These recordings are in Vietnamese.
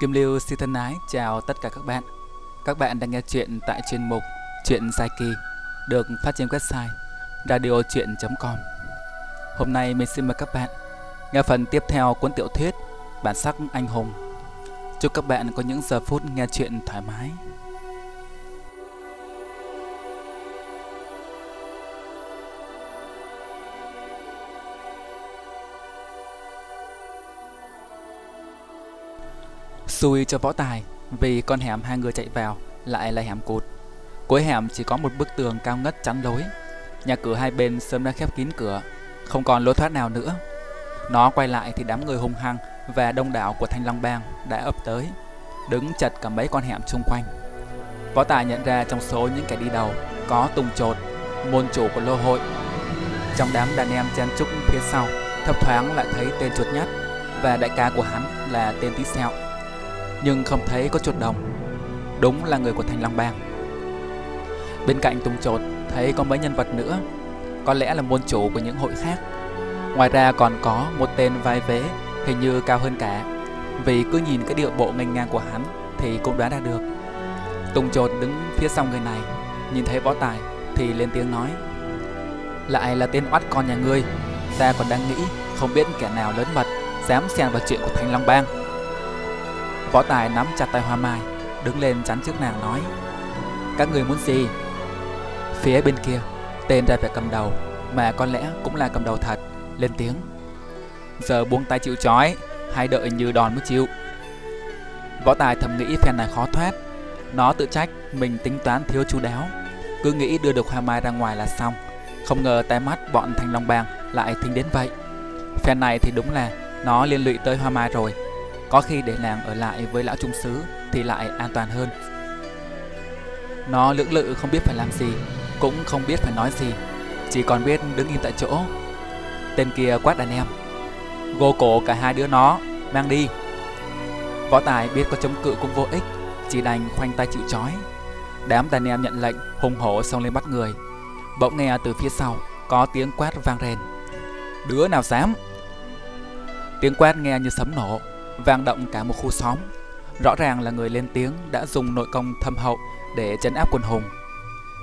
Kim Lưu xin thân ái chào tất cả các bạn. Các bạn đang nghe chuyện tại chuyên mục Chuyện Sai kỳ, được phát trên website radiochuyen.com. Hôm nay mình xin mời các bạn nghe phần tiếp theo cuốn tiểu thuyết Bản sắc anh hùng. Chúc các bạn có những giờ phút nghe chuyện thoải mái. Xui cho võ tài, Vì con hẻm hai người chạy vào Lại là hẻm cụt. Cuối hẻm chỉ có một bức tường cao ngất chắn lối. Nhà cửa hai bên sớm đã khép kín cửa, Không còn lối thoát nào nữa. Nó quay lại thì đám người hung hăng Và đông đảo của Thanh Long Bang đã ập tới, Đứng chật cả mấy con hẻm xung quanh. Võ Tài nhận ra trong số những kẻ đi đầu Có Tùng Trột Môn chủ của lô hội. Trong đám đàn em chen trúc phía sau, Thấp thoáng lại thấy tên chuột nhất Và đại ca của hắn là tên tí sẹo nhưng không thấy có chuột đồng. Đúng là người của Thành Long Bang. Bên cạnh Tùng Chột thấy có mấy nhân vật nữa, có lẽ là môn chủ của những hội khác. Ngoài ra còn có một tên vai vế hình như cao hơn cả, vì cứ nhìn cái điệu bộ ngành ngang của hắn thì cũng đoán ra được. Tùng Chột đứng phía sau người này, nhìn thấy võ tài thì lên tiếng nói: "Lại là tên oắt con nhà ngươi, ta còn đang nghĩ không biết kẻ nào lớn mật dám xen vào chuyện của Thanh Long Bang." Võ Tài nắm chặt tay Hoa Mai, đứng lên chắn trước nàng nói: "Các người muốn gì?" Phía bên kia, tên ra vẻ cầm đầu, mà có lẽ cũng là cầm đầu thật, lên tiếng: "Giờ buông tay chịu trói, hay đợi như đòn mới chịu?" Võ Tài thầm nghĩ phen này khó thoát, nó tự trách mình tính toán thiếu chú đáo, cứ nghĩ đưa được Hoa Mai ra ngoài là xong, không ngờ tai mắt bọn Thanh Long Bang lại thính đến vậy. Phen này thì đúng là nó liên lụy tới Hoa Mai rồi. Có khi để nàng ở lại với lão trung sứ thì lại an toàn hơn. Nó lưỡng lự không biết phải làm gì, cũng không biết phải nói gì, chỉ còn biết đứng im tại chỗ. Tên kia quát đàn em. Gô cổ cả hai đứa nó, mang đi. Võ Tài biết có chống cự cũng vô ích, chỉ đành khoanh tay chịu trói. Đám đàn em nhận lệnh hùng hổ xông lên bắt người. Bỗng nghe từ phía sau có tiếng quát vang rền. Đứa nào dám? Tiếng quát nghe như sấm nổ, vang động cả một khu xóm. Rõ ràng là người lên tiếng đã dùng nội công thâm hậu để chấn áp quân hùng.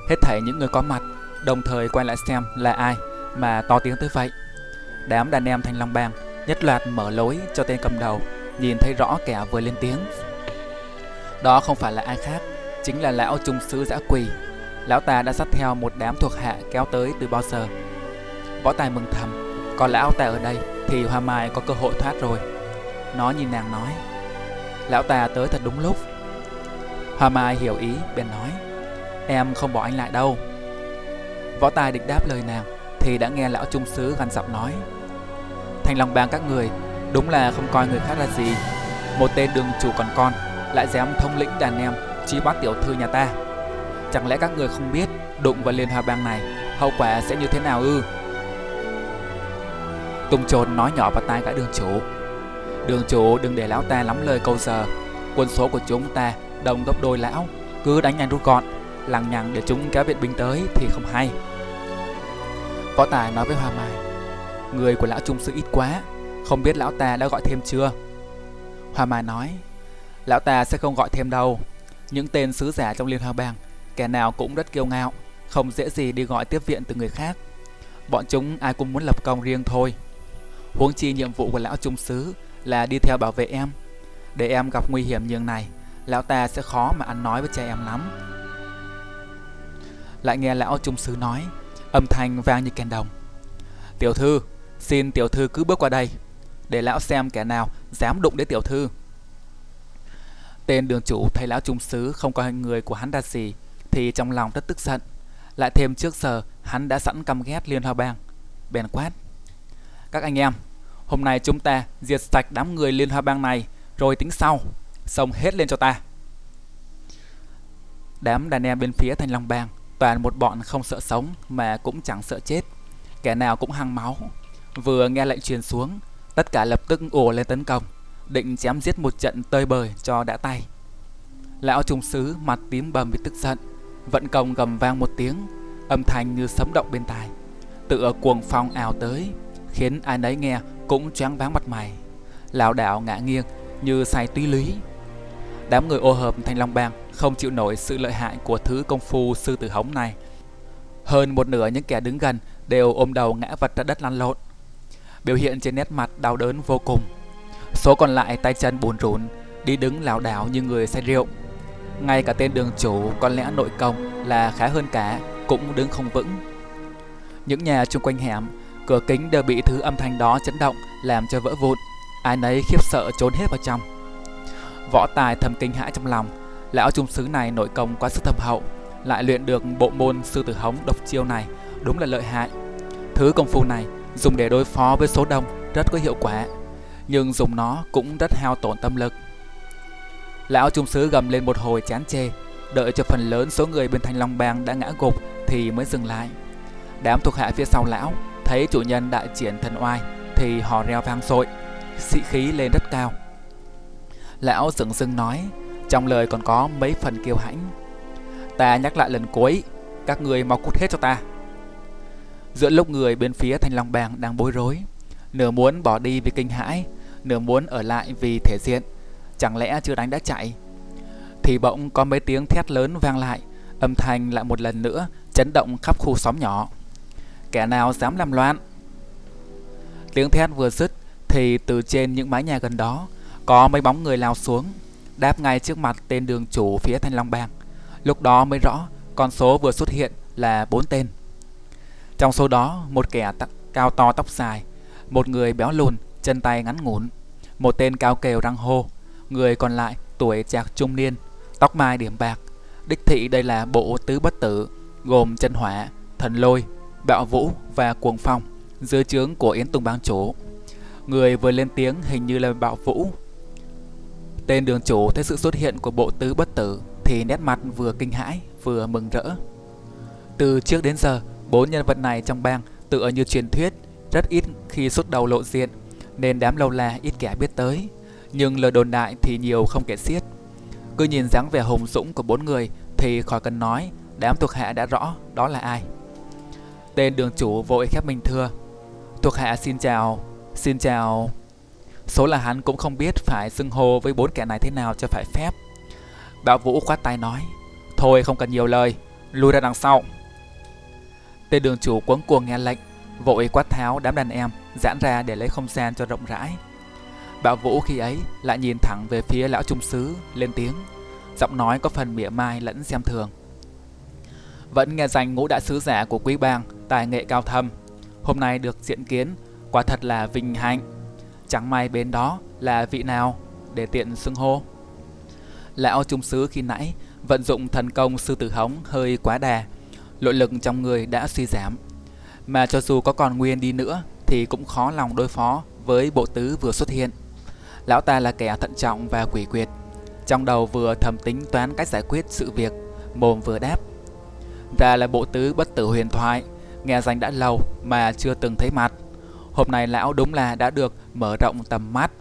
Hết thảy những người có mặt đồng thời quay lại xem là ai mà to tiếng tới vậy. Đám đàn em Thanh Long Bang nhất loạt mở lối cho tên cầm đầu, nhìn thấy rõ kẻ vừa lên tiếng. Đó không phải là ai khác, chính là lão trung sứ giã quỳ. Lão ta đã dắt theo một đám thuộc hạ kéo tới từ bao giờ. Võ Tài mừng thầm, còn lão ta ở đây thì Hoa Mai có cơ hội thoát rồi. Nó nhìn nàng nói, Lão ta tới thật đúng lúc. Hoa Mai hiểu ý, bèn nói, Em không bỏ anh lại đâu. Võ Tài định đáp lời nàng, Thì đã nghe lão trung sứ gần giọng nói, Thành lòng bang các người, Đúng là không coi người khác là gì. Một tên đường chủ còn con, Lại dám thông lĩnh đàn em, Chí bắt tiểu thư nhà ta. Chẳng lẽ các người không biết, Đụng vào liên hoa bang này, Hậu quả sẽ như thế nào ư? Tùng trồn nói nhỏ vào tai gã đường chủ Đường chủ đừng để lão ta lắm lời câu giờ. Quân số của chúng ta đông gấp đôi lão. Cứ đánh nhanh rút gọn, Lằng nhằng để chúng kéo viện binh tới thì không hay. Võ Tài nói với Hoa Mai, Người của lão trung sư ít quá, Không biết lão ta đã gọi thêm chưa? Hoa Mai nói, Lão ta sẽ không gọi thêm đâu. Những tên sứ giả trong Liên Hoa Bang, Kẻ nào cũng rất kiêu ngạo, Không dễ gì đi gọi tiếp viện từ người khác. Bọn chúng ai cũng muốn lập công riêng thôi. Huống chi nhiệm vụ của lão trung sứ là đi theo bảo vệ em. Để em gặp nguy hiểm như này, lão ta sẽ khó mà ăn nói với cha em lắm. Lại nghe lão trung sứ nói, âm thanh vang như kèn đồng. Tiểu thư, xin tiểu thư cứ bước qua đây, để lão xem kẻ nào dám đụng đến tiểu thư. Tên đường chủ thấy lão trung sứ không coi người của hắn ra gì, thì trong lòng rất tức giận. Lại thêm trước giờ hắn đã sẵn căm ghét Liên Hoa Bang. Bèn quát. Các anh em, Hôm nay chúng ta diệt sạch đám người liên hoa bang này, Rồi tính sau. Xông hết lên cho ta. Đám đàn em bên phía Thanh Long Bang, Toàn một bọn không sợ sống Mà cũng chẳng sợ chết. Kẻ nào cũng hăng máu. Vừa nghe lệnh truyền xuống, Tất cả lập tức ùa lên tấn công, Định chém giết một trận tơi bời cho đã tay. Lão trùng sứ mặt tím bầm vì tức giận, Vận công gầm vang một tiếng, Âm thanh như sấm động bên tai. Tựa cuồng phong ào tới, Khiến ai nấy nghe cũng choáng váng mặt mày lảo đảo ngã nghiêng như say túy lý Đám người ô hợp Thanh Long Bang không chịu nổi sự lợi hại của thứ công phu sư tử hống này. Hơn một nửa những kẻ đứng gần đều ôm đầu ngã vật ra đất lăn lộn. Biểu hiện trên nét mặt đau đớn vô cùng. Số còn lại tay chân buồn rùn, đi đứng lảo đảo như người say rượu. Ngay cả tên đường chủ có lẽ nội công là khá hơn cả cũng đứng không vững. Những nhà chung quanh hẻm, cửa kính đều bị thứ âm thanh đó chấn động làm cho vỡ vụn. Ai nấy khiếp sợ trốn hết vào trong. Võ tài thầm kinh hãi trong lòng, lão trung sứ này nội công quá sức thâm hậu, lại luyện được bộ môn sư tử hống độc chiêu này, đúng là lợi hại. Thứ công phu này dùng để đối phó với số đông rất có hiệu quả, nhưng dùng nó cũng rất hao tổn tâm lực. Lão trung sứ gầm lên một hồi chán chê, đợi cho phần lớn số người bên Thanh Long Bang đã ngã gục thì mới dừng lại. Đám thuộc hạ phía sau lão thấy chủ nhân đại triển thần oai thì họ reo vang sội, sĩ khí lên rất cao. Lão sững sưng nói, trong lời còn có mấy phần kiêu hãnh. Ta nhắc lại lần cuối, các người mau cút hết cho ta. Giữa lúc người bên phía Thanh Long Bang đang bối rối, nửa muốn bỏ đi vì kinh hãi, nửa muốn ở lại vì thể diện, chẳng lẽ chưa đánh đã chạy. Thì bỗng có mấy tiếng thét lớn vang lại, âm thanh lại một lần nữa chấn động khắp khu xóm nhỏ. Kẻ nào dám làm loạn? Tiếng thét vừa dứt thì từ trên những mái nhà gần đó có mấy bóng người lao xuống, đáp ngay trước mặt tên đường chủ phía Thanh Long Bang. Lúc đó mới rõ con số vừa xuất hiện là bốn tên. Trong số đó, một kẻ cao to tóc dài, một người béo lùn, chân tay ngắn ngủn, một tên cao kèo răng hô, người còn lại tuổi chạc trung niên, tóc mai điểm bạc. Đích thị đây là bộ tứ bất tử, gồm chân hỏa, thần lôi, bạo vũ và cuồng phong, dưới trướng của Yến Tùng Bang chủ. Người vừa lên tiếng hình như là bạo vũ. Tên đường chủ thấy sự xuất hiện của bộ tứ bất tử thì nét mặt vừa kinh hãi vừa mừng rỡ. Từ trước đến giờ, bốn nhân vật này trong bang tựa như truyền thuyết, rất ít khi xuất đầu lộ diện, nên đám lâu la ít kẻ biết tới. Nhưng lời đồn đại thì nhiều không kể xiết. Cứ nhìn dáng vẻ hùng dũng của bốn người thì khỏi cần nói, đám thuộc hạ đã rõ đó là ai. Tên đường chủ vội khép mình thưa. Thuộc hạ xin chào, xin chào. Số là hắn cũng không biết phải xưng hô với bốn kẻ này thế nào cho phải phép. Bảo Vũ khoát tay nói, thôi không cần nhiều lời, lui ra đằng sau. Tên đường chủ quấn cuồng nghe lệnh, vội quát tháo đám đàn em, giãn ra để lấy không gian cho rộng rãi. Bảo Vũ khi ấy lại nhìn thẳng về phía lão trung sứ, lên tiếng, giọng nói có phần mỉa mai lẫn xem thường. Vẫn nghe danh ngũ đại sứ giả của quý bang, tài nghệ cao thâm. Hôm nay được diện kiến, quả thật là vinh hạnh. Chẳng may bên đó là vị nào để tiện xưng hô. Lão trung sứ khi nãy vận dụng thần công sư tử hống hơi quá đà, nội lực trong người đã suy giảm. Mà cho dù có còn nguyên đi nữa thì cũng khó lòng đối phó với bộ tứ vừa xuất hiện. Lão ta là kẻ thận trọng và quỷ quyệt, trong đầu vừa thầm tính toán cách giải quyết sự việc, mồm vừa đáp. Ra là bộ tứ bất tử huyền thoại, nghe danh đã lâu mà chưa từng thấy mặt. Hôm nay lão đúng là đã được mở rộng tầm mắt,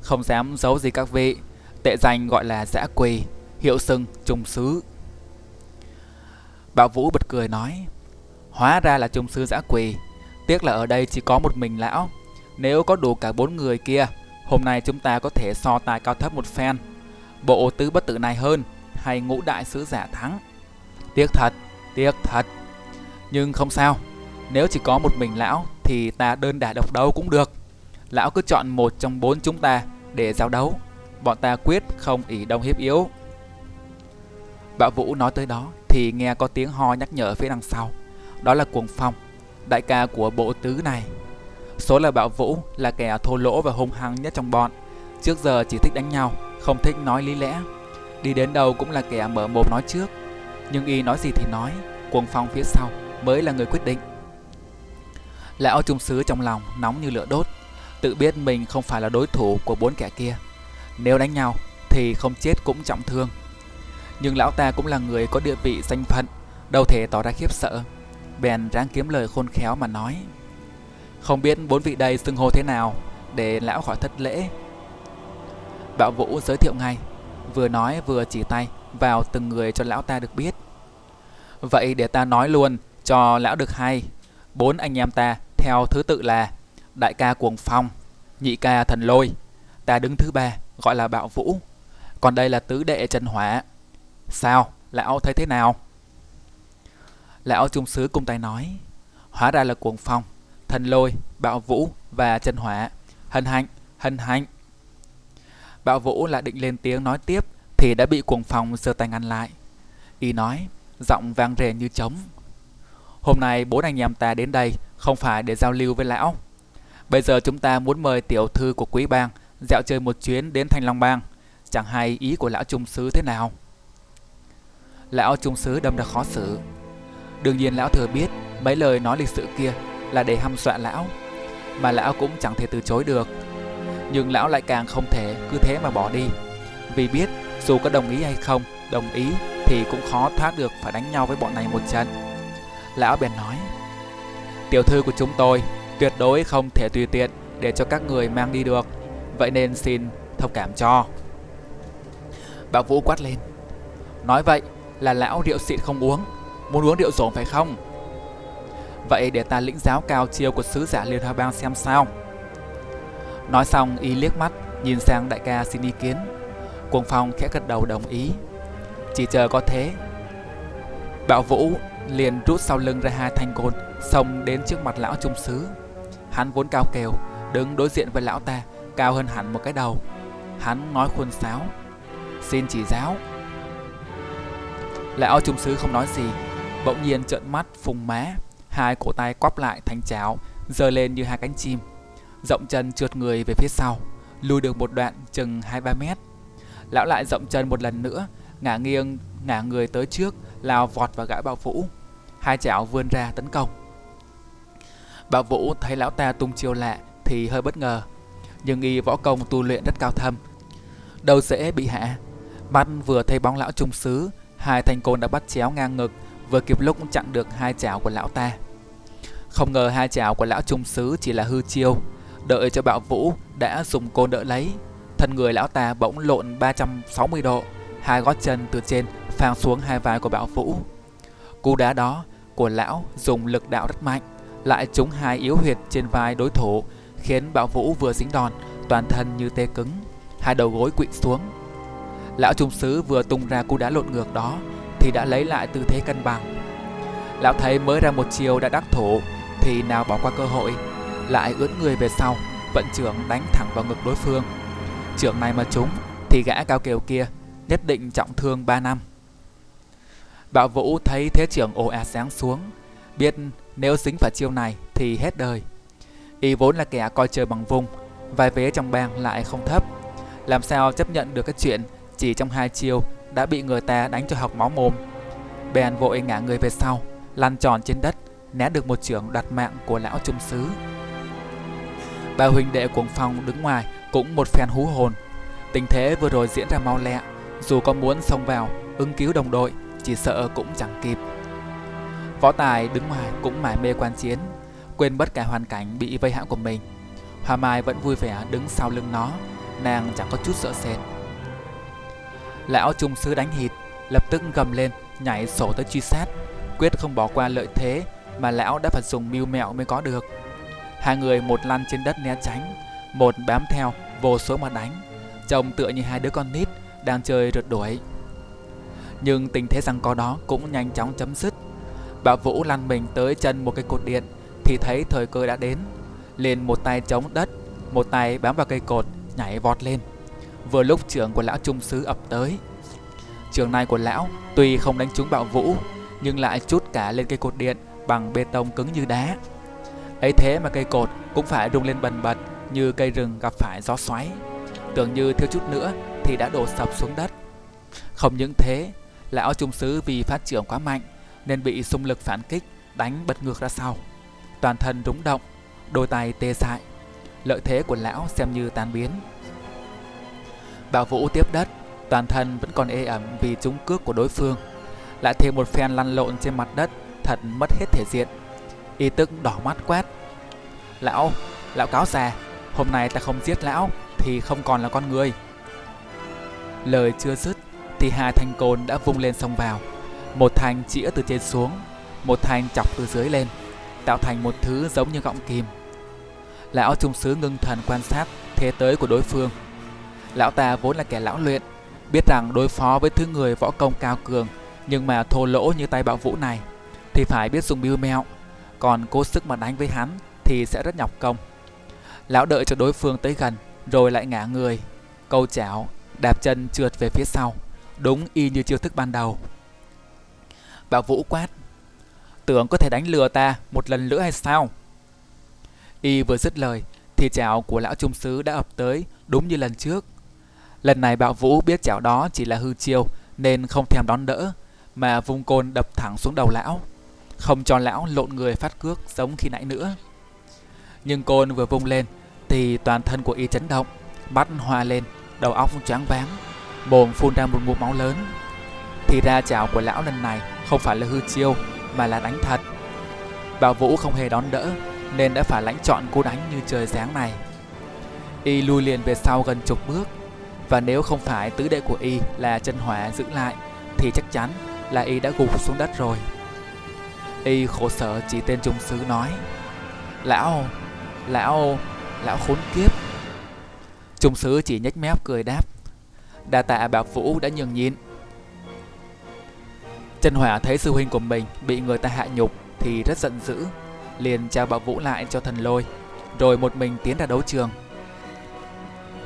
không dám giấu gì các vị, tệ danh gọi là dã quỳ, hiệu sưng trung sứ. Bảo Vũ bật cười nói, hóa ra là trung sứ dã quỳ, tiếc là ở đây chỉ có một mình lão. Nếu có đủ cả bốn người kia, hôm nay chúng ta có thể so tài cao thấp một phen. Bộ tứ bất tử này hơn, hay ngũ đại sứ giả thắng. Tiếc thật, tiếc thật. Nhưng không sao, nếu chỉ có một mình lão thì ta đơn đả độc đấu cũng được. Lão cứ chọn một trong bốn chúng ta để giao đấu. Bọn ta quyết không ỷ đông hiếp yếu. Bạo Vũ nói tới đó thì nghe có tiếng ho nhắc nhở phía đằng sau. Đó là Cuồng Phong, đại ca của bộ tứ này. Số là Bạo Vũ là kẻ thô lỗ và hung hăng nhất trong bọn. Trước giờ chỉ thích đánh nhau, không thích nói lý lẽ. Đi đến đâu cũng là kẻ mở mồm nói trước. Nhưng y nói gì thì nói, Cuồng Phong phía sau mới là người quyết định. Lão trung sứ trong lòng nóng như lửa đốt, tự biết mình không phải là đối thủ của bốn kẻ kia. Nếu đánh nhau thì không chết cũng trọng thương. Nhưng lão ta cũng là người có địa vị danh phận, đâu thể tỏ ra khiếp sợ. Bèn ráng kiếm lời khôn khéo mà nói. Không biết bốn vị đây xưng hô thế nào để lão khỏi thất lễ. bạo Vũ giới thiệu ngay, vừa nói vừa chỉ tay vào từng người cho lão ta được biết. Vậy để ta nói luôn cho lão được hay. Bốn anh em ta theo thứ tự là đại ca cuồng phong, nhị ca thần lôi, ta đứng thứ ba gọi là bạo vũ, Còn đây là tứ đệ Trần Hỏa. Sao? Lão thấy thế nào? Lão trung sứ cung tay nói. Hóa ra là cuồng phong, thần lôi, bạo vũ và Trần Hỏa. Hân hạnh, hân hạnh. Bạo vũ lại định lên tiếng nói tiếp thì đã bị cuồng phong giơ tay ngăn lại. Y nói, giọng vang rền như trống. Hôm nay bốn anh em ta đến đây không phải để giao lưu với lão. Bây giờ chúng ta muốn mời tiểu thư của quý bang dạo chơi một chuyến đến Thanh Long Bang. Chẳng hay ý của lão trung sứ thế nào. Lão trung sứ đâm ra khó xử. Đương nhiên lão thừa biết mấy lời nói lịch sự kia là để hăm dọa lão, mà lão cũng chẳng thể từ chối được. Nhưng lão lại càng không thể cứ thế mà bỏ đi, vì biết dù có đồng ý hay không, đồng ý thì cũng khó thoát được phải đánh nhau với bọn này một trận. Lão bèn nói, tiểu thư của chúng tôi tuyệt đối không thể tùy tiện để cho các người mang đi được, vậy nên xin thông cảm cho. Bảo Vũ quát lên, nói vậy là lão rượu xịn không uống, muốn uống rượu dồn phải không? Vậy để ta lĩnh giáo cao chiêu của sứ giả Liên Hoa Bang xem sao. Nói xong y liếc mắt nhìn sang đại ca xin ý kiến. Cuồng Phong khẽ gật đầu đồng ý. Chỉ chờ có thế. Bạo Vũ liền rút sau lưng ra hai thanh côn, xông đến trước mặt lão trung sứ. Hắn vốn cao kèo, đứng đối diện với lão ta, cao hơn hẳn một cái đầu. Hắn nói khuôn sáo, xin chỉ giáo. Lão trung sứ không nói gì, bỗng nhiên trợn mắt phùng má, hai cổ tay quắp lại thành chảo, giơ lên như hai cánh chim. Rộng chân trượt người về phía sau, lùi được một đoạn chừng 2-3 mét. Lão lại rộng chân một lần nữa, ngả nghiêng, ngả người tới trước, lao vọt vào gã Bảo Vũ. Hai chảo vươn ra tấn công. Bảo Vũ thấy lão ta tung chiêu lạ thì hơi bất ngờ, nhưng y võ công tu luyện rất cao thâm. Đâu dễ bị hạ. Mắt vừa thấy bóng lão trung sứ, hai thanh côn đã bắt chéo ngang ngực, vừa kịp lúc chặn được hai chảo của lão ta. Không ngờ hai chảo của lão trung sứ chỉ là hư chiêu, đợi cho Bảo Vũ đã dùng côn đỡ lấy. Thân người lão ta bỗng lộn 360 độ, hai gót chân từ trên phang xuống hai vai của Bảo Vũ. Cú đá đó của lão dùng lực đạo rất mạnh, lại trúng hai yếu huyệt trên vai đối thủ, khiến Bảo Vũ vừa dính đòn, toàn thân như tê cứng, hai đầu gối quỵ xuống. Lão trung sứ vừa tung ra cú đá lộn ngược đó thì đã lấy lại tư thế cân bằng. Lão thấy mới ra một chiều đã đắc thủ thì nào bỏ qua cơ hội, lại ướn người về sau, vận trưởng đánh thẳng vào ngực đối phương. Trưởng này mà trúng thì gã cao kiều kia nhất định trọng thương 3 năm. Bảo Vũ thấy thế trưởng ồ ạt sáng xuống, biết nếu dính phải chiêu này thì hết đời. Y vốn là kẻ coi trời bằng vùng, vài vế trong bang lại không thấp. Làm sao chấp nhận được cái chuyện chỉ trong hai chiêu đã bị người ta đánh cho học máu mồm. Bèn vội ngã người về sau, lăn tròn trên đất, né được một trưởng đặt mạng của lão trung sứ. Bà huynh đệ cuồng phong đứng ngoài cũng một phen hú hồn. Tình thế vừa rồi diễn ra mau lẹ, dù có muốn xông vào ứng cứu đồng đội, chỉ sợ cũng chẳng kịp. Võ Tài đứng ngoài cũng mải mê quan chiến, quên bất cả hoàn cảnh bị vây hãm của mình. Hoa Mai vẫn vui vẻ đứng sau lưng nó, nàng chẳng có chút sợ sệt. Lão trung sứ đánh hịt, lập tức gầm lên, nhảy sổ tới truy sát, quyết không bỏ qua lợi thế mà lão đã phải dùng mưu mẹo mới có được. Hai người một lăn trên đất né tránh, một bám theo, vô số mà đánh. Trông tựa như hai đứa con nít đang chơi rượt đuổi. Nhưng tình thế rằng có đó cũng nhanh chóng chấm dứt. Bà Vũ lăn mình tới chân một cây cột điện thì thấy thời cơ đã đến. Liền một tay chống đất, một tay bám vào cây cột, nhảy vọt lên. Vừa lúc trưởng của lão trung sứ ập tới. Trường này của lão tuy không đánh trúng bạo Vũ nhưng lại chút cả lên cây cột điện bằng bê tông cứng như đá ấy thế mà cây cột cũng phải rung lên bần bật như cây rừng gặp phải gió xoáy, tưởng như thiếu chút nữa thì đã đổ sập xuống đất. Không những thế lão trung sứ vì phát triển quá mạnh nên bị xung lực phản kích, đánh bật ngược ra sau. Toàn thân rúng động, đôi tay tê dại, lợi thế của lão xem như tan biến. Bảo vũ tiếp đất, toàn thân vẫn còn ê ẩm vì trúng cước của đối phương. Lại thêm một phen lăn lộn trên mặt đất, thật mất hết thể diện. Y tức đỏ mắt quét. lão lão cáo già hôm nay ta không giết lão thì không còn là con người. Lời chưa dứt thì hai thanh côn đã vung lên xông vào. Một thanh chĩa từ trên xuống một thanh chọc từ dưới lên tạo thành một thứ giống như gọng kìm. Lão trung sứ ngưng thần quan sát thế tới của đối phương. Lão ta vốn là kẻ lão luyện biết rằng đối phó với thứ người võ công cao cường nhưng mà thô lỗ như tay bạo vũ này thì phải biết dùng biêu mẹo, còn cố sức mà đánh với hắn thì sẽ rất nhọc công. Lão đợi cho đối phương tới gần rồi lại ngã người, câu chảo, đạp chân trượt về phía sau, đúng y như chiêu thức ban đầu. Bảo Vũ quát, tưởng có thể đánh lừa ta một lần nữa hay sao? Y vừa dứt lời thì chảo của lão trung sứ đã ập tới đúng như lần trước. Lần này Bảo Vũ biết chảo đó chỉ là hư chiêu nên không thèm đón đỡ mà vung côn đập thẳng xuống đầu lão, không cho lão lộn người phát cước giống khi nãy nữa. Nhưng côn vừa vung lên thì toàn thân của y chấn động, mắt hoa lên, đầu óc choáng váng, mồm phun ra một ngụm máu lớn. Thì ra chảo của lão lần này không phải là hư chiêu mà là đánh thật. Bảo Vũ không hề đón đỡ nên đã phải lãnh chọn cú đánh như trời giáng này. Y lui liền về sau gần chục bước và nếu không phải tứ đệ của Y là chân hỏa giữ lại thì chắc chắn là Y đã gục xuống đất rồi. Y khổ sở chỉ tên trung sứ nói Lão, lão, lão khốn kiếp. Trung sứ chỉ nhếch mép cười đáp. Đa tạ bảo vũ đã nhường nhịn. Chân hỏa thấy sư huynh của mình bị người ta hạ nhục thì rất giận dữ liền trao bảo vũ lại cho thần lôi rồi một mình tiến ra đấu trường.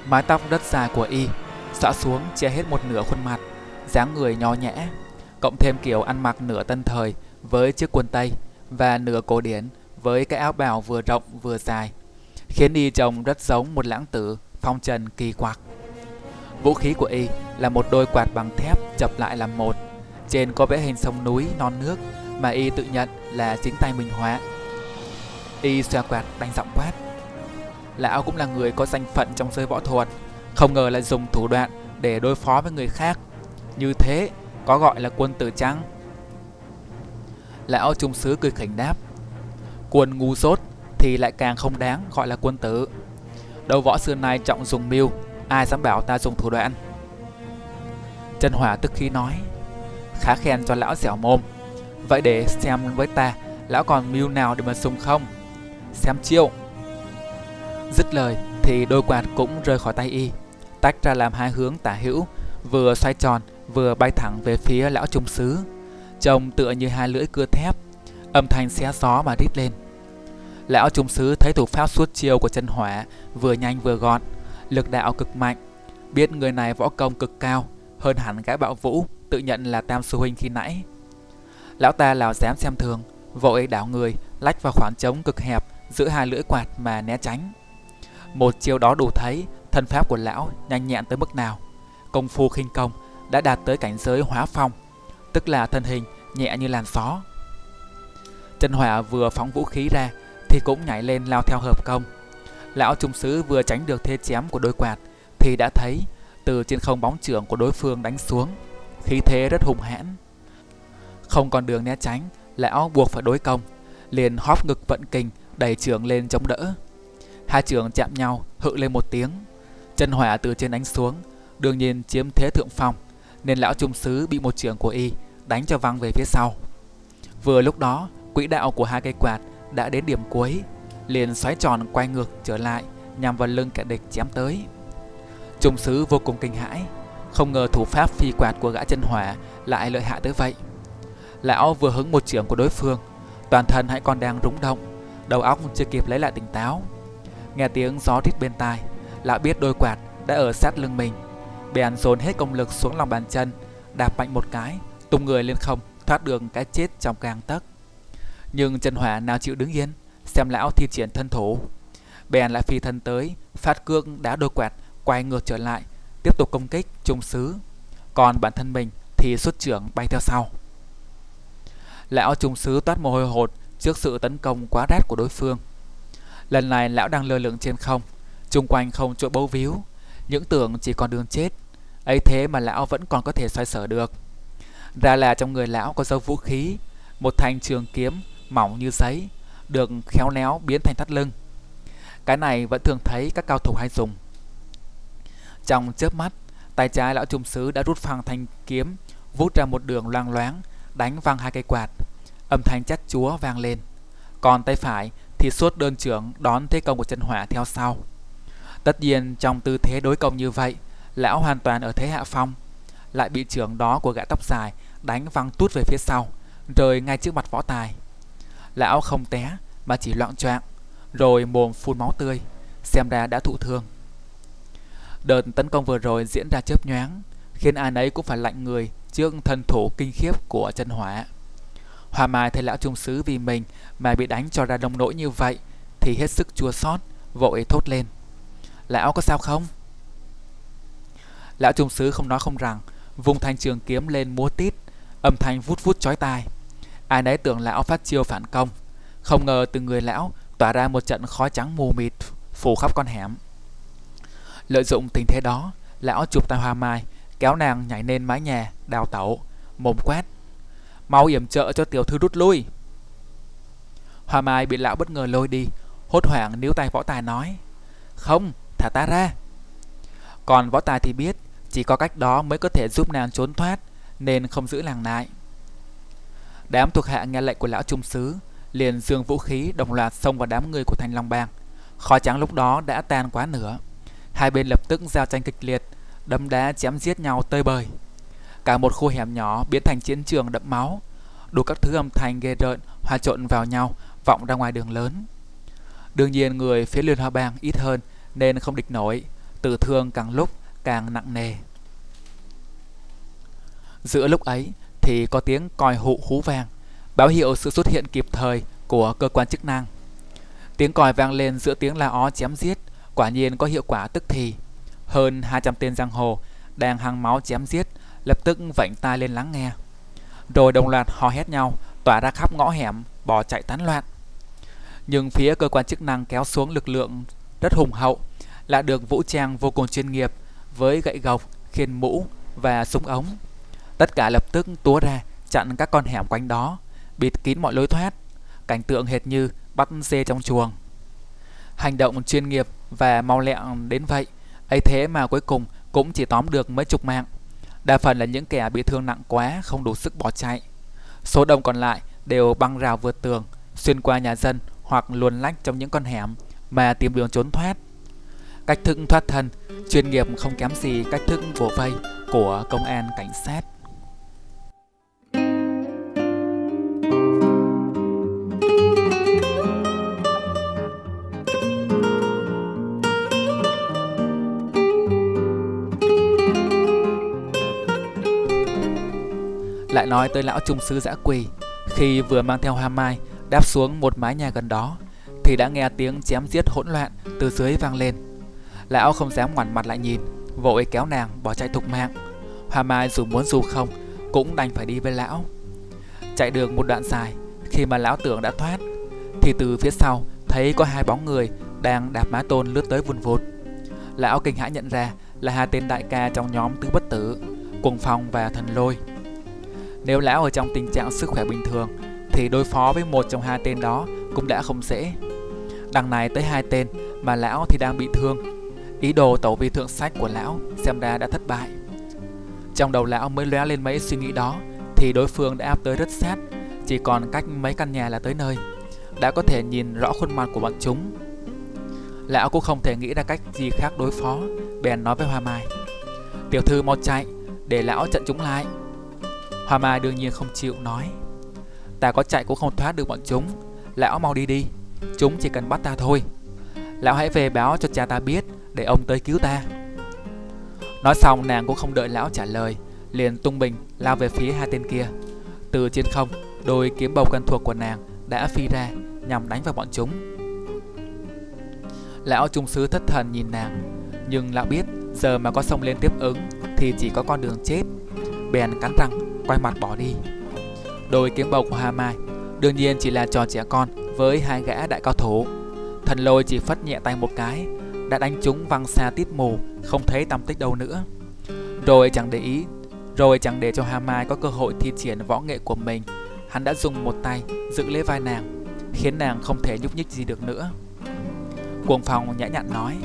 Mái tóc đất dài của y xõa xuống che hết một nửa khuôn mặt dáng người nho nhã cộng thêm kiểu ăn mặc nửa tân thời với chiếc quần tây và nửa cổ điển với cái áo bào vừa rộng vừa dài, khiến y trông rất giống một lãng tử phong trần kỳ quặc. Vũ khí của y là một đôi quạt bằng thép chập lại làm một. Trên có vẽ hình sông núi non nước mà y tự nhận là chính tay mình hóa. Y xoa quạt đánh giọng quát. Lão cũng là người có danh phận trong giới võ thuật, không ngờ lại dùng thủ đoạn để đối phó với người khác. Như thế, có gọi là quân tử trắng. Lão trung sứ cười khỉnh đáp quân ngu dốt thì lại càng không đáng gọi là quân tử. Đấu võ xưa nay trọng dùng mưu, ai dám bảo ta dùng thủ đoạn? Chân hỏa tức khí nói, khá khen cho lão dẻo mồm. Vậy để xem với ta, lão còn mưu nào để mà dùng không? Xem chiêu. Dứt lời thì đôi quạt cũng rơi khỏi tay y, tách ra làm hai hướng tả hữu, vừa xoay tròn, vừa bay thẳng về phía lão trung sứ trông tựa như hai lưỡi cưa thép âm thanh xé gió mà rít lên. Lão trung sứ thấy thủ pháp suốt chiêu của chân hỏa vừa nhanh vừa gọn, lực đạo cực mạnh, biết người này võ công cực cao, hơn hẳn gã bạo vũ, tự nhận là tam sư huynh khi nãy. Lão ta lào dám xem thường, vội đảo người, lách vào khoảng trống cực hẹp giữa hai lưỡi quạt mà né tránh. Một chiêu đó đủ thấy, thân pháp của lão nhanh nhẹn tới mức nào. Công phu khinh công đã đạt tới cảnh giới hóa phong, tức là thân hình nhẹ như làn gió. Trần hỏa vừa phóng vũ khí ra, thì cũng nhảy lên lao theo hợp công. Lão trung sứ vừa tránh được thế chém của đôi quạt, thì đã thấy từ trên không bóng trưởng của đối phương đánh xuống, khí thế rất hùng hãn. Không còn đường né tránh, lão buộc phải đối công, liền hóp ngực vận kình, đẩy trưởng lên chống đỡ. Hai trưởng chạm nhau, hự lên một tiếng. Trần hỏa từ trên đánh xuống, đương nhiên chiếm thế thượng phong, nên lão trung sứ bị một trưởng của y đánh cho văng về phía sau. Vừa lúc đó quỹ đạo của hai cây quạt đã đến điểm cuối, liền xoáy tròn quay ngược trở lại, nhằm vào lưng kẻ địch chém tới. Trung sứ vô cùng kinh hãi, không ngờ thủ pháp phi quạt của gã chân hỏa lại lợi hại tới vậy. Lão vừa hứng một trưởng của đối phương, toàn thân hãy còn đang rúng động, đầu óc chưa kịp lấy lại tỉnh táo. Nghe tiếng gió rít bên tai, lão biết đôi quạt đã ở sát lưng mình, bèn dồn hết công lực xuống lòng bàn chân, đạp mạnh một cái, tung người lên không, thoát đường cái chết trong gang tấc nhưng trần hỏa nào chịu đứng yên, xem lão thi triển thân thủ. Bèn lại phi thân tới, phát cương đá đôi quạt, quay ngược trở lại, tiếp tục công kích trung sứ còn bản thân mình thì xuất trưởng bay theo sau. Lão trung sứ toát mồ hôi hột trước sự tấn công quá rát của đối phương. Lần này lão đang lơ lửng trên không trung quanh không chỗ bấu víu. Những tưởng chỉ còn đường chết, ấy thế mà lão vẫn còn có thể xoay sở được. Ra là trong người lão có dấu vũ khí, một thanh trường kiếm mỏng như giấy được khéo léo biến thành thắt lưng. Cái này vẫn thường thấy các cao thủ hay dùng. Trong chớp mắt tay trái lão trung sứ đã rút phăng thanh kiếm vút ra một đường loang loáng đánh văng hai cây quạt. Âm thanh chát chúa vang lên. Còn tay phải thì suốt đơn trưởng đón thế công của chân hỏa theo sau. Tất nhiên trong tư thế đối công như vậy lão hoàn toàn ở thế hạ phong lại bị trưởng đó của gã tóc dài đánh văng tút về phía sau, rời ngay trước mặt võ tài. Lão không té mà chỉ loạn choạng, rồi mồm phun máu tươi, xem ra đã thụ thương. Đợt tấn công vừa rồi diễn ra chớp nhoáng, khiến ai nấy cũng phải lạnh người trước thân thủ kinh khiếp của chân hỏa. Hoa Mai thấy lão trung sứ vì mình mà bị đánh cho ra đông nỗi như vậy thì hết sức chua xót, vội thốt lên. Lão có sao không? Lão trung sứ không nói không rằng, vung thanh trường kiếm lên múa tít, âm thanh vút vút chói tai. Ai nấy tưởng lão phát chiêu phản công, không ngờ từ người lão tỏa ra một trận khói trắng mù mịt phủ khắp con hẻm. Lợi dụng tình thế đó, lão chụp tay Hoa Mai, kéo nàng nhảy lên mái nhà, đào tẩu, mồm quét. Mau yểm trợ cho tiểu thư rút lui. Hoa Mai bị lão bất ngờ lôi đi, hốt hoảng níu tay võ tài nói. Không, thả ta ra. Còn võ tài thì biết, chỉ có cách đó mới có thể giúp nàng trốn thoát, nên không giữ làng lại. Đám thuộc hạ nghe lệnh của lão trung sứ, liền dương vũ khí đồng loạt xông vào đám người của thành Long Bang. Khói trắng lúc đó đã tan quá nửa. Hai bên lập tức giao tranh kịch liệt, đấm đá chém giết nhau tơi bời. Cả một khu hẻm nhỏ biến thành chiến trường đẫm máu, đủ các thứ âm thanh ghê rợn hòa trộn vào nhau, vọng ra ngoài đường lớn. Đương nhiên người phía Liên Hoa Bang ít hơn nên không địch nổi, tử thương càng lúc càng nặng nề. Giữa lúc ấy thì có tiếng còi hụ hú vang, báo hiệu sự xuất hiện kịp thời của cơ quan chức năng. Tiếng còi vang lên giữa tiếng la ó chém giết, quả nhiên có hiệu quả tức thì. Hơn 200 tên giang hồ đang hăng máu chém giết, lập tức vảnh tai lên lắng nghe. Rồi đồng loạt hò hét nhau, tỏa ra khắp ngõ hẻm, bỏ chạy tán loạn. Nhưng phía cơ quan chức năng kéo xuống lực lượng rất hùng hậu, lại được vũ trang vô cùng chuyên nghiệp với gậy gộc, khiên mũ và súng ống. Tất cả lập tức túa ra chặn các con hẻm quanh đó, bịt kín mọi lối thoát, cảnh tượng hệt như bắt dê trong chuồng. Hành động chuyên nghiệp và mau lẹ đến vậy, ấy thế mà cuối cùng cũng chỉ tóm được mấy chục mạng. Đa phần là những kẻ bị thương nặng quá không đủ sức bỏ chạy. Số đông còn lại đều băng rào vượt tường, xuyên qua nhà dân hoặc luồn lách trong những con hẻm mà tìm đường trốn thoát. Cách thức thoát thân, chuyên nghiệp không kém gì cách thức vỗ vây của công an cảnh sát. Lại nói tới lão trung sứ giã quỳ. Khi vừa mang theo hoa mai Đáp xuống một mái nhà gần đó, Thì đã nghe tiếng chém giết hỗn loạn Từ dưới vang lên. Lão không dám ngoảnh mặt lại nhìn, Vội kéo nàng bỏ chạy thục mạng. Hoa mai dù muốn dù không, Cũng đành phải đi với lão. Chạy được một đoạn dài, Khi mà lão tưởng đã thoát, Thì từ phía sau thấy có hai bóng người Đang đạp má tôn lướt tới vun vụt. Lão kinh hãi nhận ra là hai tên đại ca trong nhóm tứ bất tử, Cuồng phong và thần lôi nếu lão ở trong tình trạng sức khỏe bình thường thì đối phó với một trong hai tên đó cũng đã không dễ. Đằng này tới hai tên mà lão thì đang bị thương. Ý đồ tẩu vi thượng sách của lão xem ra đã thất bại. Trong đầu lão mới lóe lên mấy suy nghĩ đó thì đối phương đã áp tới rất sát, chỉ còn cách mấy căn nhà là tới nơi. Đã có thể nhìn rõ khuôn mặt của bọn chúng. Lão cũng không thể nghĩ ra cách gì khác đối phó, bèn nói với Hoa Mai. Tiểu thư mau chạy, để lão trận chúng lại. Hoa Mai đương nhiên không chịu nói. Ta có chạy cũng không thoát được bọn chúng. Lão mau đi đi, Chúng chỉ cần bắt ta thôi. Lão hãy về báo cho cha ta biết Để ông tới cứu ta. Nói xong, nàng cũng không đợi lão trả lời, Liền tung bình lao về phía hai tên kia. Từ trên không, Đôi kiếm bầu quen thuộc của nàng đã phi ra, Nhằm đánh vào bọn chúng. Lão trung sứ thất thần nhìn nàng, Nhưng lão biết Giờ mà có xông lên tiếp ứng Thì chỉ có con đường chết. Bèn cắn răng quay mặt bỏ đi. Đôi kiếm bầu của Hà Mai đương nhiên chỉ là trò trẻ con với hai gã đại cao thủ. Thần lôi chỉ phất nhẹ tay một cái, đã đánh chúng văng xa tít mù, không thấy tâm tích đâu nữa. Rồi chẳng để ý, rồi chẳng để cho Hà Mai có cơ hội thi triển võ nghệ của mình, hắn đã dùng một tay giữ lấy vai nàng, khiến nàng không thể nhúc nhích gì được nữa. Cuồng phòng nhã nhặn nói,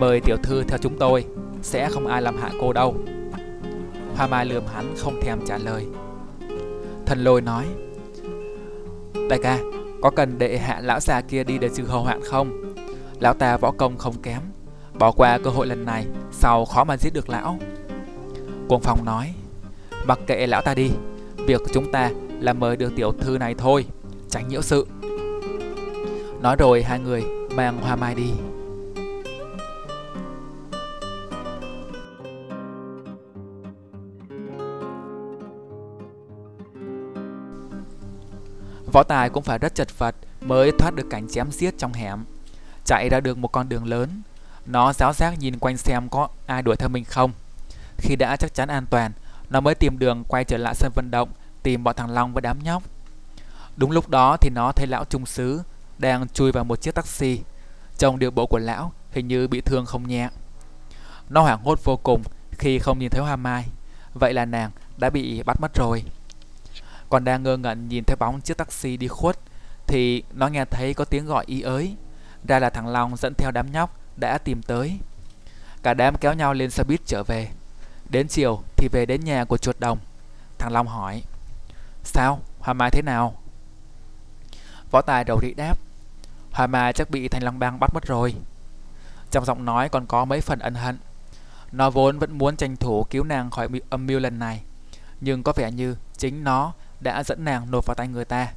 mời tiểu thư theo chúng tôi, sẽ không ai làm hại cô đâu. Hoa Mai lườm hắn không thèm trả lời. Thần lôi nói, Đại ca, Có cần đệ hạ lão già kia đi để trừ hậu hoạn không? Lão ta võ công không kém, Bỏ qua cơ hội lần này Sau khó mà giết được lão? Cuồng Phòng nói, Mặc kệ lão ta đi, Việc của chúng ta là mời được tiểu thư này thôi, Tránh nhiễu sự. Nói rồi hai người mang hoa mai đi. Võ Tài cũng phải rất chật vật mới thoát được cảnh chém giết trong hẻm. Chạy ra được một con đường lớn, nó giáo giác nhìn quanh xem có ai đuổi theo mình không. Khi đã chắc chắn an toàn, nó mới tìm đường quay trở lại sân vận động tìm bọn thằng Long với đám nhóc. Đúng lúc đó thì nó thấy lão trung sứ đang chui vào một chiếc taxi. Trong điều bộ của lão hình như bị thương không nhẹ. Nó hoảng hốt vô cùng khi không nhìn thấy Hoa Mai. Vậy là nàng đã bị bắt mất rồi. Còn đang ngơ ngẩn nhìn thấy bóng chiếc taxi đi khuất, thì nó nghe thấy có tiếng gọi y ới. Ra là thằng Long dẫn theo đám nhóc đã tìm tới. Cả đám kéo nhau lên xe buýt trở về. Đến chiều thì về đến nhà của chuột đồng. Thằng Long hỏi, Sao? Hoa Mai thế nào? Võ Tài đầu rị đáp, Hoa Mai chắc bị Thanh Long Bang bắt mất rồi Trong giọng nói còn có mấy phần ân hận Nó vốn vẫn muốn tranh thủ cứu nàng khỏi âm mưu lần này, Nhưng có vẻ như chính nó đã dẫn nàng nộp vào tay người ta.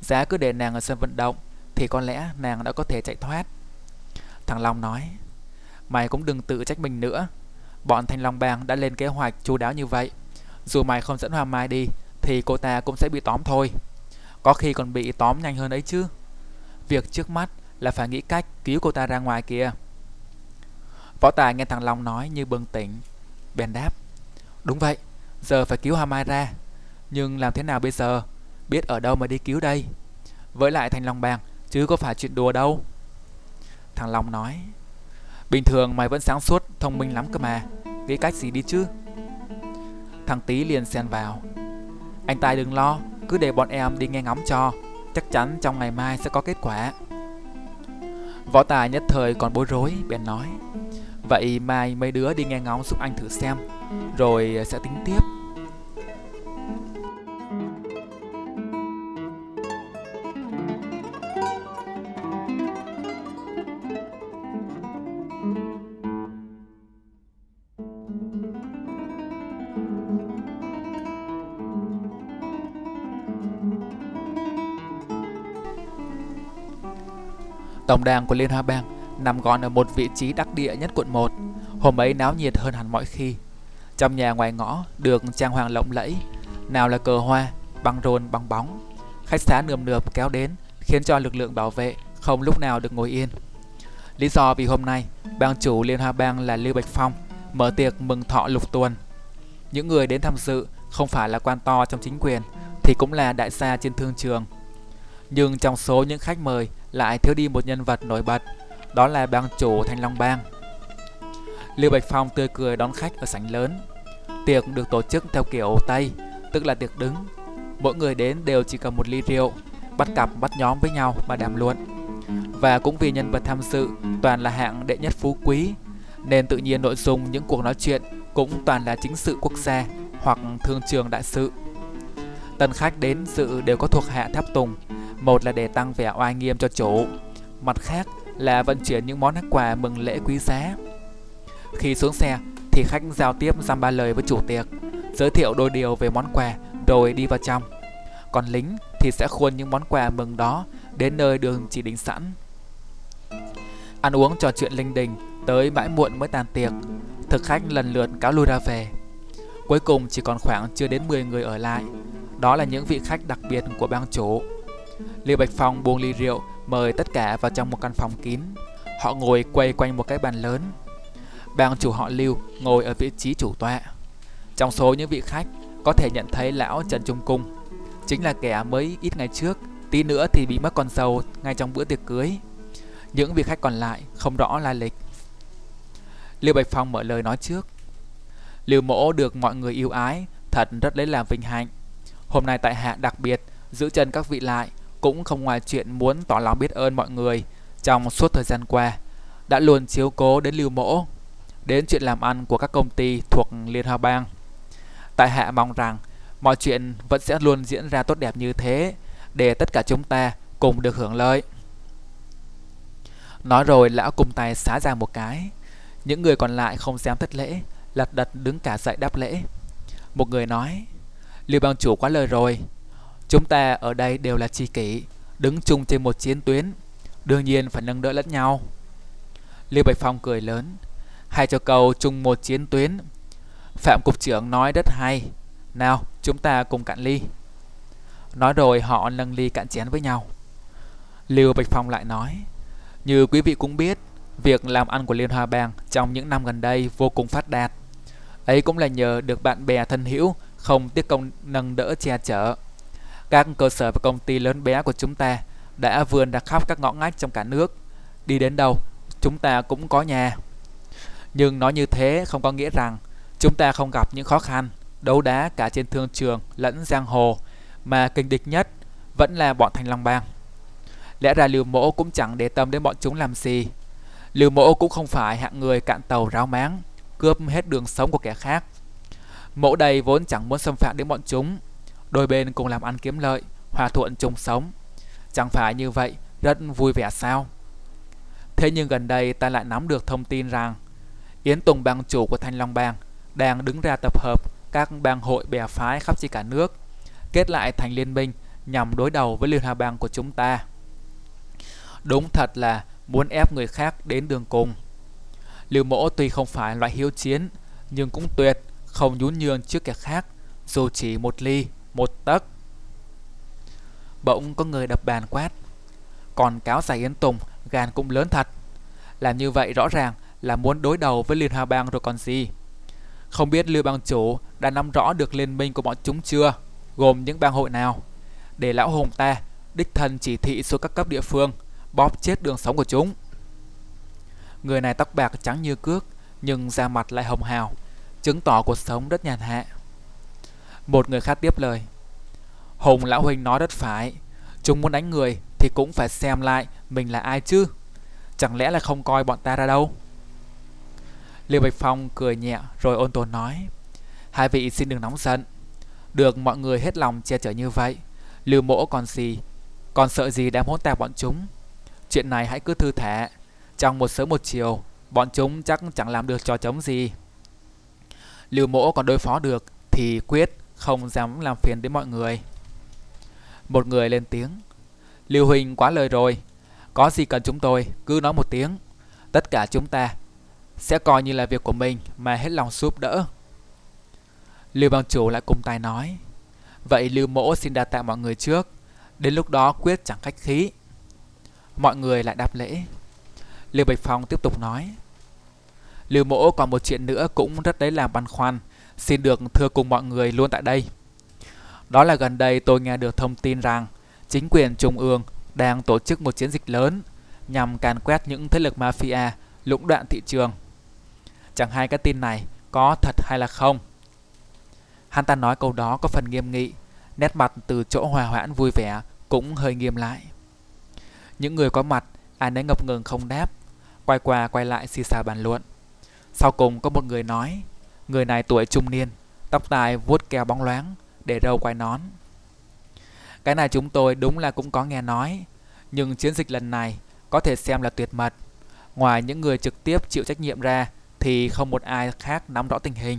Giá cứ để nàng ở sân vận động Thì có lẽ nàng đã có thể chạy thoát. Thằng Long nói Mày cũng đừng tự trách mình nữa. Bọn Thanh Long Bang đã lên kế hoạch chu đáo như vậy. Dù mày không dẫn Hoa Mai đi Thì cô ta cũng sẽ bị tóm thôi. Có khi còn bị tóm nhanh hơn ấy chứ. Việc trước mắt là phải nghĩ cách cứu cô ta ra ngoài kìa. Võ Tài nghe thằng Long nói như bừng tỉnh Bèn đáp Đúng vậy, giờ phải cứu Hoa Mai ra. Nhưng làm thế nào bây giờ? Biết ở đâu mà đi cứu đây? Với lại thành Long Bang Chứ có phải chuyện đùa đâu. Thằng Long nói Bình thường mày vẫn sáng suốt, thông minh lắm cơ mà. Nghĩ cách gì đi chứ? Thằng Tý liền xen vào Anh Tài đừng lo Cứ để bọn em đi nghe ngóng cho. Chắc chắn trong ngày mai sẽ có kết quả. Võ Tài nhất thời còn bối rối Bèn nói Vậy mai mấy đứa đi nghe ngóng giúp anh thử xem Rồi sẽ tính tiếp. Tổng đàn của Liên Hoa Bang nằm gọn ở một vị trí đắc địa nhất quận 1. Hôm ấy náo nhiệt hơn hẳn mọi khi. Trong nhà ngoài ngõ được trang hoàng lộng lẫy, nào là cờ hoa, băng rôn, băng bóng. Khách xá nườm nượp kéo đến, khiến cho lực lượng bảo vệ không lúc nào được ngồi yên. Lý do vì hôm nay, bang chủ Liên Hoa Bang là Lưu Bạch Phong mở tiệc mừng thọ lục tuần. Những người đến tham dự không phải là quan to trong chính quyền, thì cũng là đại gia trên thương trường. Nhưng trong số những khách mời lại thiếu đi một nhân vật nổi bật, đó là bang chủ Thanh Long Bang. Lưu Bạch Phong tươi cười đón khách ở sảnh lớn. Tiệc được tổ chức theo kiểu Tây, tức là tiệc đứng. Mỗi người đến đều chỉ cầm một ly rượu, bắt cặp bắt nhóm với nhau mà đàm luận. Và cũng vì nhân vật tham dự toàn là hạng đệ nhất phú quý, nên tự nhiên nội dung những cuộc nói chuyện cũng toàn là chính sự quốc gia hoặc thương trường đại sự. Tân khách đến dự đều có thuộc hạ tháp tùng, một là để tăng vẻ oai nghiêm cho chủ, mặt khác là vận chuyển những món quà mừng lễ quý giá. Khi xuống xe thì khách giao tiếp dăm ba lời với chủ tiệc, giới thiệu đôi điều về món quà rồi đi vào trong. Còn lính thì sẽ khuôn những món quà mừng đó đến nơi đường chỉ định sẵn. Ăn uống trò chuyện linh đình tới mãi muộn mới tàn tiệc, thực khách lần lượt cáo lui ra về. Cuối cùng chỉ còn khoảng chưa đến 10 người ở lại. Đó là những vị khách đặc biệt của bang chủ Lưu Bạch Phong buông ly rượu, mời tất cả vào trong một căn phòng kín. Họ ngồi quay quanh một cái bàn lớn. Bang chủ họ Lưu ngồi ở vị trí chủ tọa. Trong số những vị khách, có thể nhận thấy lão Trần Trung Cung, chính là kẻ mới ít ngày trước, tí nữa thì bị mất con dâu ngay trong bữa tiệc cưới. Những vị khách còn lại không rõ lai lịch. Lưu Bạch Phong mở lời nói trước. Lưu Mỗ được mọi người yêu ái, thật rất lấy làm vinh hạnh. Hôm nay tại hạ đặc biệt giữ chân các vị lại cũng không ngoài chuyện muốn tỏ lòng biết ơn mọi người trong suốt thời gian qua đã luôn chiếu cố đến lưu mỗ đến chuyện làm ăn của các công ty thuộc Liên Hoa Bang. Tại hạ mong rằng mọi chuyện vẫn sẽ luôn diễn ra tốt đẹp như thế để tất cả chúng ta cùng được hưởng lợi. Nói rồi lão cùng tay xá ra một cái. Những người còn lại không dám thất lễ, lật đật đứng cả dậy đáp lễ. Một người nói, Lưu bang chủ quá lời rồi. Chúng ta ở đây đều là tri kỷ, đứng chung trên một chiến tuyến, đương nhiên phải nâng đỡ lẫn nhau. Lưu Bạch Phong cười lớn, hai cho cầu chung một chiến tuyến. Phạm cục trưởng nói rất hay, nào chúng ta cùng cạn ly. Nói rồi họ nâng ly cạn chén với nhau. Lưu Bạch Phong lại nói, như quý vị cũng biết, việc làm ăn của Liên Hoa Bang trong những năm gần đây vô cùng phát đạt. Ấy cũng là nhờ được bạn bè thân hữu không tiếc công nâng đỡ che chở. Các cơ sở và công ty lớn bé của chúng ta đã vươn ra khắp các ngõ ngách trong cả nước. Đi đến đâu, chúng ta cũng có nhà. Nhưng nói như thế không có nghĩa rằng chúng ta không gặp những khó khăn, đấu đá cả trên thương trường lẫn giang hồ, mà kinh địch nhất vẫn là bọn Thành Long Bang. Lẽ ra Lưu Mỗ cũng chẳng để tâm đến bọn chúng làm gì. Lưu Mỗ cũng không phải hạng người cạn tàu ráo máng, cướp hết đường sống của kẻ khác. Mẫu đây vốn chẳng muốn xâm phạm đến bọn chúng. Đôi bên cùng làm ăn kiếm lợi, hòa thuận chung sống. Chẳng phải như vậy, rất vui vẻ sao? Thế nhưng gần đây ta lại nắm được thông tin rằng Yến Tùng bang chủ của Thanh Long Bang đang đứng ra tập hợp các bang hội bè phái khắp trên cả nước, kết lại thành liên minh nhằm đối đầu với Liên Hà Bang của chúng ta. Đúng thật là muốn ép người khác đến đường cùng. Lưu Mỗ tuy không phải loại hiếu chiến, nhưng cũng tuyệt không nhún nhường trước kẻ khác, dù chỉ một ly, một tấc. Bỗng có người đập bàn quát. Còn cáo giải Yến Tùng, gan cũng lớn thật. Làm như vậy rõ ràng là muốn đối đầu với Liên Hoa Bang rồi còn gì. Không biết Lưu Bang Chủ đã nắm rõ được liên minh của bọn chúng chưa, gồm những bang hội nào. Để lão hùng ta đích thân chỉ thị xuống các cấp địa phương, bóp chết đường sống của chúng. Người này tóc bạc trắng như cước, nhưng da mặt lại hồng hào, chứng tỏ cuộc sống rất nhàn hạ. Một người khác tiếp lời. Hùng lão huynh nói rất phải, chúng muốn đánh người thì cũng phải xem lại mình là ai chứ. Chẳng lẽ là không coi bọn ta ra đâu? Liêu Bạch Phong cười nhẹ rồi ôn tồn nói. Hai vị xin đừng nóng giận. Được mọi người hết lòng che chở như vậy, Lưu mỗ còn gì, còn sợ gì đám hỗn tạp bọn chúng. Chuyện này hãy cứ thư thả, trong một sớm một chiều, bọn chúng chắc chẳng làm được trò chống gì. Lưu mỗ còn đối phó được thì quyết không dám làm phiền đến mọi người. Một người lên tiếng. Lưu Huỳnh quá lời rồi. Có gì cần chúng tôi cứ nói một tiếng. Tất cả chúng ta sẽ coi như là việc của mình mà hết lòng giúp đỡ. Lưu bang chủ lại cùng tay nói. Vậy Lưu mỗ xin đa tạ mọi người trước. Đến lúc đó quyết chẳng khách khí. Mọi người lại đáp lễ. Lưu Bạch Phong tiếp tục nói. Lưu mỗ còn một chuyện nữa cũng rất đấy làm băn khoăn, xin được thưa cùng mọi người luôn tại đây. Đó là gần đây tôi nghe được thông tin rằng chính quyền trung ương đang tổ chức một chiến dịch lớn nhằm càn quét những thế lực mafia lũng đoạn thị trường. Chẳng hay cái tin này có thật hay là không. Hắn ta nói câu đó có phần nghiêm nghị, nét mặt từ chỗ hòa hoãn vui vẻ cũng hơi nghiêm lại. Những người có mặt ai nấy ngập ngừng không đáp, quay qua quay lại xì xào bàn luận. Sau cùng có một người nói, người này tuổi trung niên, tóc tai vuốt keo bóng loáng, để râu quai nón. Cái này chúng tôi đúng là cũng có nghe nói, nhưng chiến dịch lần này có thể xem là tuyệt mật. Ngoài những người trực tiếp chịu trách nhiệm ra thì không một ai khác nắm rõ tình hình.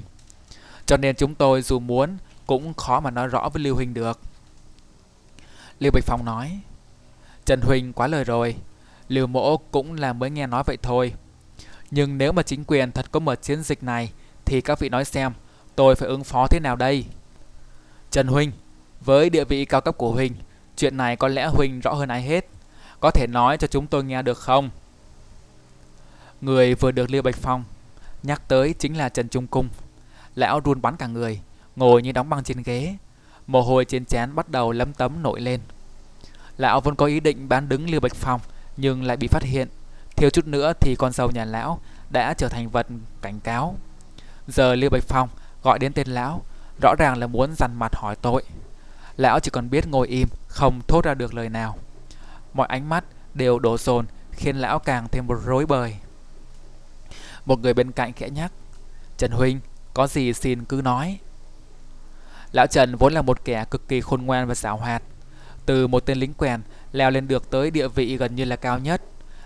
Cho nên chúng tôi dù muốn cũng khó mà nói rõ với Lưu Huỳnh được. Lưu Bạch Phong nói, Trần Huỳnh quá lời rồi, Lưu Mỗ cũng là mới nghe nói vậy thôi. Nhưng nếu mà chính quyền thật có mở chiến dịch này thì các vị nói xem tôi phải ứng phó thế nào đây? Trần Huynh, với địa vị cao cấp của Huynh, chuyện này có lẽ Huynh rõ hơn ai hết. Có thể nói cho chúng tôi nghe được không? Người vừa được Liêu Bạch Phong nhắc tới chính là Trần Trung Cung. Lão run bắn cả người, ngồi như đóng băng trên ghế. Mồ hôi trên trán bắt đầu lấm tấm nổi lên. Lão vốn có ý định bán đứng Liêu Bạch Phong nhưng lại bị phát hiện Thiếu chút nữa thì con dâu nhà lão đã trở thành vật cảnh cáo. Giờ Lưu Bạch Phong gọi đến tên lão, rõ ràng là muốn dằn mặt hỏi tội. Lão chỉ còn biết ngồi im, không thốt ra được lời nào. Mọi ánh mắt đều đổ dồn khiến lão càng thêm một rối bời. Một người bên cạnh khẽ nhắc, Trần Huynh, có gì xin cứ nói. Lão Trần vốn là một kẻ cực kỳ khôn ngoan và xảo hoạt. Từ một tên lính quèn leo lên được tới địa vị gần như là cao nhất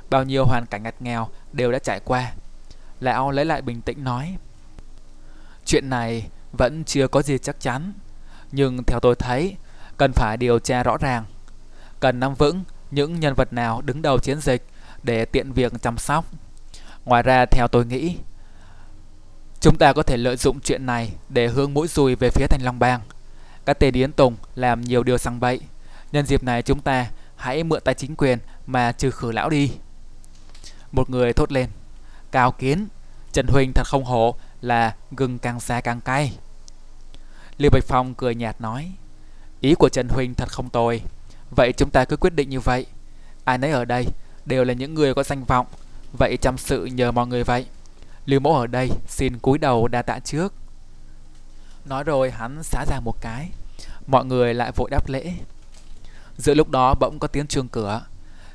bao nhiêu hoàn cảnh ngặt nghèo đều đã trải qua. Lão lấy lại bình tĩnh nói. Chuyện này vẫn chưa có gì chắc chắn, nhưng theo tôi thấy, cần phải điều tra rõ ràng. Cần nắm vững những nhân vật nào đứng đầu chiến dịch để tiện việc chăm sóc. Ngoài ra theo tôi nghĩ, chúng ta có thể lợi dụng chuyện này để hướng mũi dùi về phía Thành Long Bang. Các tên Yến Tùng làm nhiều điều sang bậy. Nhân dịp này chúng ta hãy mượn tay chính quyền mà trừ khử lão đi. Một người thốt lên. Cao kiến, Trần Huỳnh thật không hổ là gừng càng xa càng cay. Lưu Bạch Phong cười nhạt nói. Ý của Trần Huynh thật không tồi. Vậy chúng ta cứ quyết định như vậy. Ai nấy ở đây đều là những người có danh vọng. Vậy chăm sự nhờ mọi người vậy. Lưu mẫu ở đây xin cúi đầu đa tạ trước. Nói rồi hắn xá ra một cái. Mọi người lại vội đáp lễ. Giữa lúc đó bỗng có tiếng chuông cửa.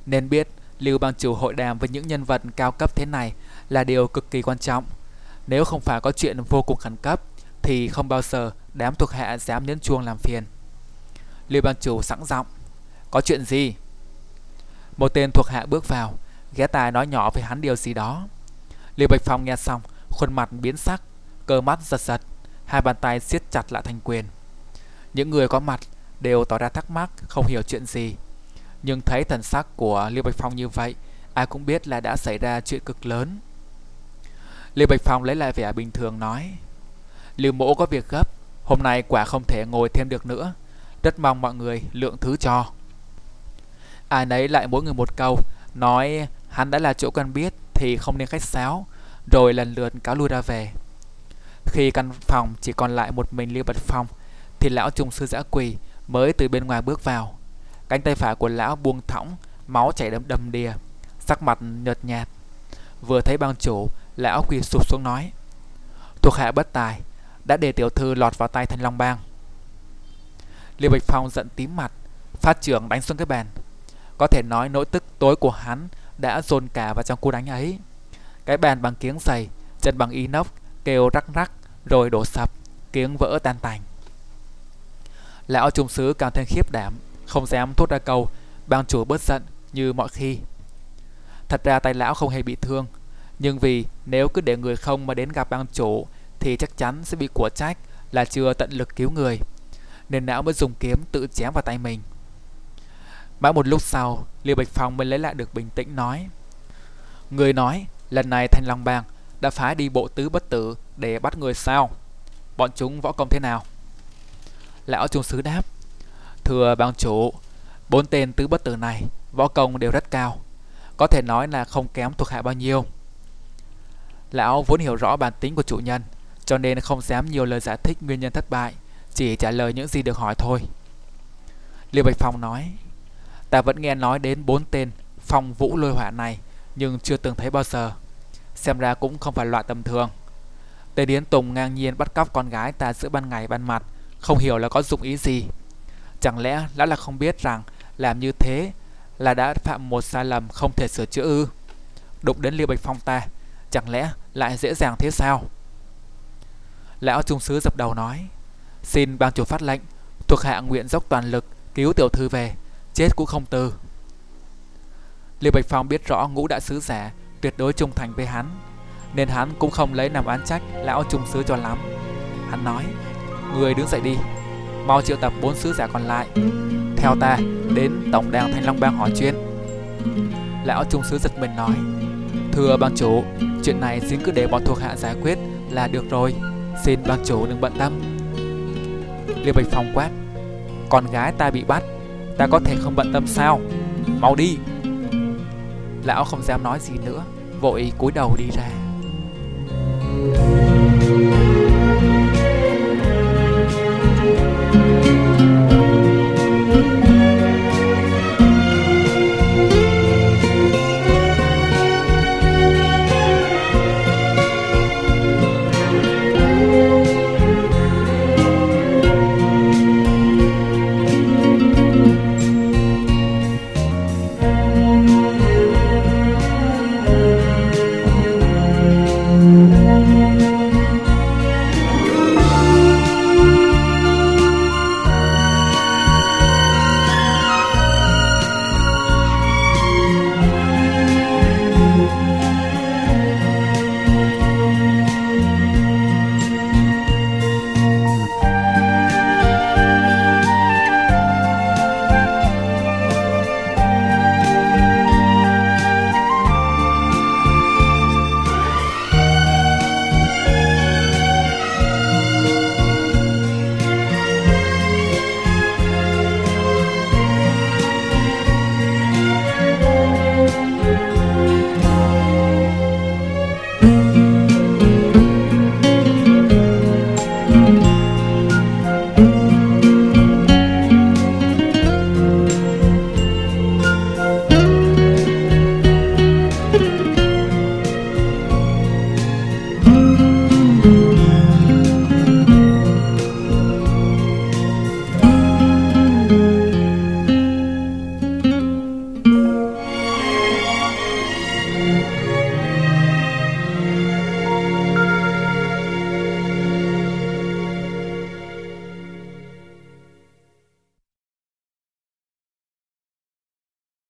Nên biết Lưu bang chủ hội đàm với những nhân vật cao cấp thế này là điều cực kỳ quan trọng. Nếu không phải có chuyện vô cùng khẩn cấp thì không bao giờ đám thuộc hạ dám nhấn chuông làm phiền. Lưu Ban chủ sẵn giọng Có chuyện gì? Một tên thuộc hạ bước vào, ghé tai nói nhỏ với hắn điều gì đó. Lưu Bạch Phong nghe xong, khuôn mặt biến sắc, cơ mắt giật giật, hai bàn tay siết chặt lại thành quyền. Những người có mặt đều tỏ ra thắc mắc, không hiểu chuyện gì. Nhưng thấy thần sắc của Lưu Bạch Phong như vậy, ai cũng biết là đã xảy ra chuyện cực lớn. Lưu Bạch Phong lấy lại vẻ bình thường nói, Lưu mỗ có việc gấp, Hôm nay quả không thể ngồi thêm được nữa. Rất mong mọi người lượng thứ cho. Ai nấy lại mỗi người một câu, Nói, hắn đã là chỗ quen biết Thì không nên khách sáo, Rồi lần lượt cáo lui ra về. Khi căn phòng chỉ còn lại một mình Lưu Bạch Phong, Thì lão trung sư giã quỳ Mới từ bên ngoài bước vào. Cánh tay phải của lão buông thõng, Máu chảy đầm đầm đìa, Sắc mặt nhợt nhạt. Vừa thấy bang chủ Lão quỳ sụp xuống nói, Thuộc hạ bất tài, Đã để tiểu thư lọt vào tay thanh long bang. Liêu Bạch Phong giận tím mặt, Phát trưởng đánh xuống cái bàn. Có thể nói nỗi tức tối của hắn Đã dồn cả vào trong cú đánh ấy. Cái bàn bằng kiếng dày, Chân bằng inox, Kêu rắc rắc, Rồi đổ sập, Kiếng vỡ tan tành. Lão trung sứ càng thêm khiếp đảm, Không dám thốt ra câu, Bang chủ bớt giận như mọi khi. Thật ra tay lão không hề bị thương nhưng vì nếu cứ để người không mà đến gặp bang chủ thì chắc chắn sẽ bị của trách là chưa tận lực cứu người. Nên não mới dùng kiếm tự chém vào tay mình. Mãi một lúc sau, Liêu Bạch Phong mới lấy lại được bình tĩnh nói. Người nói, lần này Thanh Long Bang đã phái đi bộ tứ bất tử để bắt người sao? Bọn chúng võ công thế nào? Lão trung sứ đáp. Thưa bang chủ, bốn tên tứ bất tử này võ công đều rất cao. Có thể nói là không kém thuộc hạ bao nhiêu. Lão vốn hiểu rõ bản tính của chủ nhân, cho nên không dám nhiều lời giải thích nguyên nhân thất bại, chỉ trả lời những gì được hỏi thôi. Liêu Bạch Phong nói, ta vẫn nghe nói đến bốn tên phong vũ lôi hỏa này, nhưng chưa từng thấy bao giờ. Xem ra cũng không phải loại tầm thường. Tề Điến Tùng ngang nhiên bắt cóc con gái ta giữa ban ngày ban mặt, không hiểu là có dụng ý gì. Chẳng lẽ lão là không biết rằng làm như thế là đã phạm một sai lầm không thể sửa chữa ư? Đụng đến Liêu Bạch Phong ta, Chẳng lẽ lại dễ dàng thế sao? Lão trung sứ dập đầu nói, Xin ban chủ phát lệnh, Thuộc hạ nguyện dốc toàn lực Cứu tiểu thư về, Chết cũng không từ. Liêu Bạch Phong biết rõ ngũ đại sứ giả Tuyệt đối trung thành với hắn, Nên hắn cũng không lấy làm án trách Lão trung sứ cho lắm. Hắn nói, Người đứng dậy đi, Mau triệu tập bốn sứ giả còn lại, Theo ta đến tổng đàn Thanh Long Bang hỏi chuyện. Lão trung sứ giật mình nói Thưa bang chủ, Chuyện này xin cứ để bọn thuộc hạ giải quyết là được rồi. Xin bang chủ đừng bận tâm. Liêu Bạch Phong quát, Con gái ta bị bắt, Ta có thể không bận tâm sao? Mau đi. Lão không dám nói gì nữa, Vội cúi đầu đi ra.